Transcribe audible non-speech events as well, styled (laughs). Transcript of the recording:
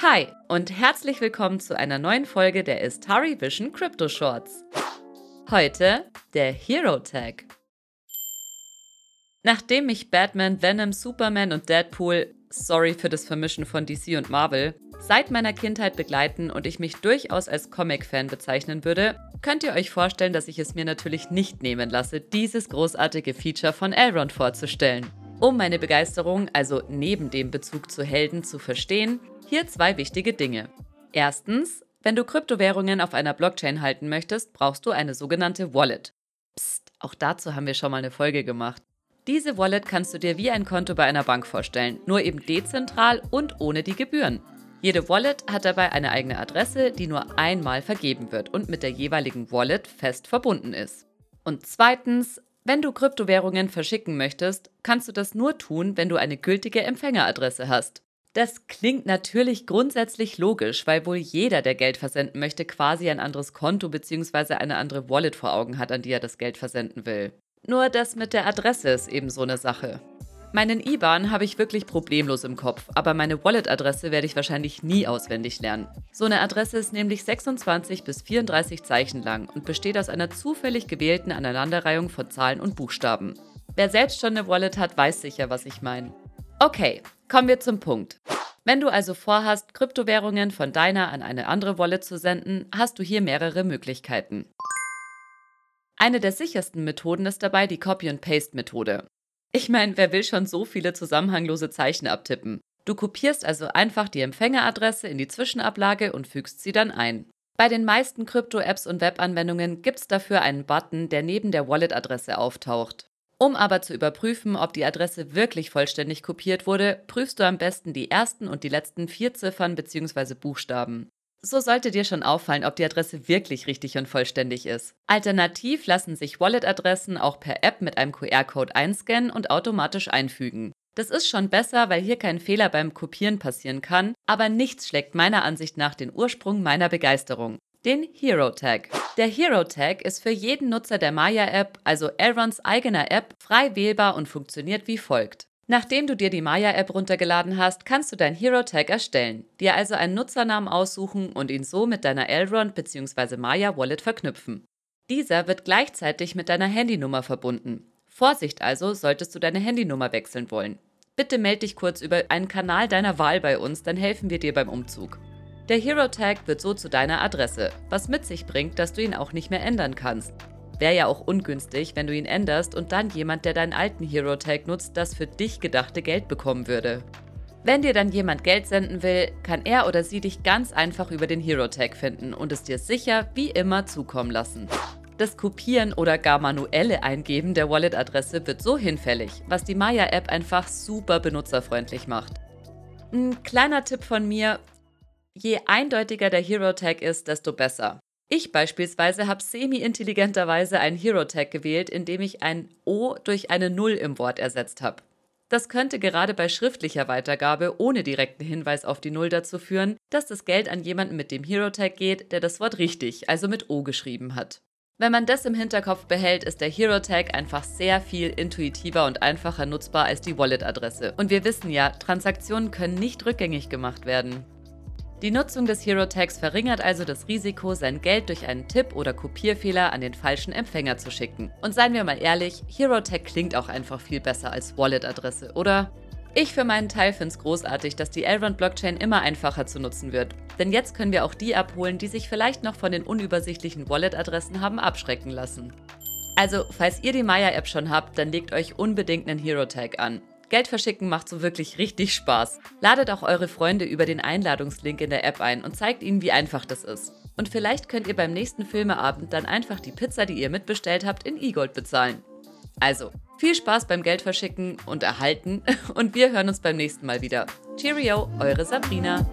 Hi und herzlich willkommen zu einer neuen Folge der Istari Vision Crypto Shorts. Heute der Hero Tag. Nachdem mich Batman, Venom, Superman und Deadpool, sorry für das Vermischen von DC und Marvel, seit meiner Kindheit begleiten und ich mich durchaus als Comic-Fan bezeichnen würde, könnt ihr euch vorstellen, dass ich es mir natürlich nicht nehmen lasse, dieses großartige Feature von Elrond vorzustellen. Um meine Begeisterung, also neben dem Bezug zu Helden, zu verstehen, hier zwei wichtige Dinge. Erstens, wenn du Kryptowährungen auf einer Blockchain halten möchtest, brauchst du eine sogenannte Wallet. Psst, auch dazu haben wir schon mal eine Folge gemacht. Diese Wallet kannst du dir wie ein Konto bei einer Bank vorstellen, nur eben dezentral und ohne die Gebühren. Jede Wallet hat dabei eine eigene Adresse, die nur einmal vergeben wird und mit der jeweiligen Wallet fest verbunden ist. Und zweitens, wenn du Kryptowährungen verschicken möchtest, kannst du das nur tun, wenn du eine gültige Empfängeradresse hast. Das klingt natürlich grundsätzlich logisch, weil wohl jeder, der Geld versenden möchte, quasi ein anderes Konto bzw. eine andere Wallet vor Augen hat, an die er das Geld versenden will. Nur das mit der Adresse ist eben so eine Sache. Meinen IBAN habe ich wirklich problemlos im Kopf, aber meine Wallet-Adresse werde ich wahrscheinlich nie auswendig lernen. So eine Adresse ist nämlich 26 bis 34 Zeichen lang und besteht aus einer zufällig gewählten Aneinanderreihung von Zahlen und Buchstaben. Wer selbst schon eine Wallet hat, weiß sicher, was ich meine. Okay, Kommen wir zum Punkt. Wenn du also vorhast, Kryptowährungen von deiner an eine andere Wallet zu senden, hast du hier mehrere Möglichkeiten. Eine der sichersten Methoden ist dabei die Copy-and-Paste-Methode. Ich meine, wer will schon so viele zusammenhanglose Zeichen abtippen? Du kopierst also einfach die Empfängeradresse in die Zwischenablage und fügst sie dann ein. Bei den meisten Krypto-Apps und Webanwendungen gibt es dafür einen Button, der neben der Wallet-Adresse auftaucht. Um aber zu überprüfen, ob die Adresse wirklich vollständig kopiert wurde, prüfst du am besten die ersten und die letzten vier Ziffern bzw. Buchstaben. So sollte dir schon auffallen, ob die Adresse wirklich richtig und vollständig ist. Alternativ lassen sich Wallet-Adressen auch per App mit einem QR-Code einscannen und automatisch einfügen. Das ist schon besser, weil hier kein Fehler beim Kopieren passieren kann, aber nichts schlägt meiner Ansicht nach den Ursprung meiner Begeisterung den Hero Tag. Der Hero Tag ist für jeden Nutzer der Maya-App, also Elrons eigener App, frei wählbar und funktioniert wie folgt. Nachdem du dir die Maya-App runtergeladen hast, kannst du dein Hero Tag erstellen, dir also einen Nutzernamen aussuchen und ihn so mit deiner Elrond bzw. Maya Wallet verknüpfen. Dieser wird gleichzeitig mit deiner Handynummer verbunden. Vorsicht also, solltest du deine Handynummer wechseln wollen. Bitte melde dich kurz über einen Kanal deiner Wahl bei uns, dann helfen wir dir beim Umzug. Der Hero Tag wird so zu deiner Adresse, was mit sich bringt, dass du ihn auch nicht mehr ändern kannst. Wäre ja auch ungünstig, wenn du ihn änderst und dann jemand, der deinen alten Hero Tag nutzt, das für dich gedachte Geld bekommen würde. Wenn dir dann jemand Geld senden will, kann er oder sie dich ganz einfach über den Hero Tag finden und es dir sicher wie immer zukommen lassen. Das Kopieren oder gar manuelle Eingeben der Wallet-Adresse wird so hinfällig, was die Maya-App einfach super benutzerfreundlich macht. Ein kleiner Tipp von mir, Je eindeutiger der Hero Tag ist, desto besser. Ich beispielsweise habe semi-intelligenterweise einen Hero Tag gewählt, indem ich ein O durch eine Null im Wort ersetzt habe. Das könnte gerade bei schriftlicher Weitergabe ohne direkten Hinweis auf die Null dazu führen, dass das Geld an jemanden mit dem Hero Tag geht, der das Wort richtig, also mit O geschrieben hat. Wenn man das im Hinterkopf behält, ist der Hero Tag einfach sehr viel intuitiver und einfacher nutzbar als die Wallet-Adresse. Und wir wissen ja, Transaktionen können nicht rückgängig gemacht werden. Die Nutzung des Hero Tags verringert also das Risiko, sein Geld durch einen Tipp oder Kopierfehler an den falschen Empfänger zu schicken. Und seien wir mal ehrlich, Hero Tag klingt auch einfach viel besser als Wallet-Adresse, oder? Ich für meinen Teil finde es großartig, dass die Elrond-Blockchain immer einfacher zu nutzen wird. Denn jetzt können wir auch die abholen, die sich vielleicht noch von den unübersichtlichen Wallet-Adressen haben abschrecken lassen. Also, falls ihr die Maya-App schon habt, dann legt euch unbedingt einen Hero Tag an. Geld verschicken macht so wirklich richtig Spaß. Ladet auch eure Freunde über den Einladungslink in der App ein und zeigt ihnen, wie einfach das ist. Und vielleicht könnt ihr beim nächsten Filmeabend dann einfach die Pizza, die ihr mitbestellt habt, in E-Gold bezahlen. Also, viel Spaß beim Geld verschicken und erhalten (laughs) und wir hören uns beim nächsten Mal wieder. Cheerio, eure Sabrina.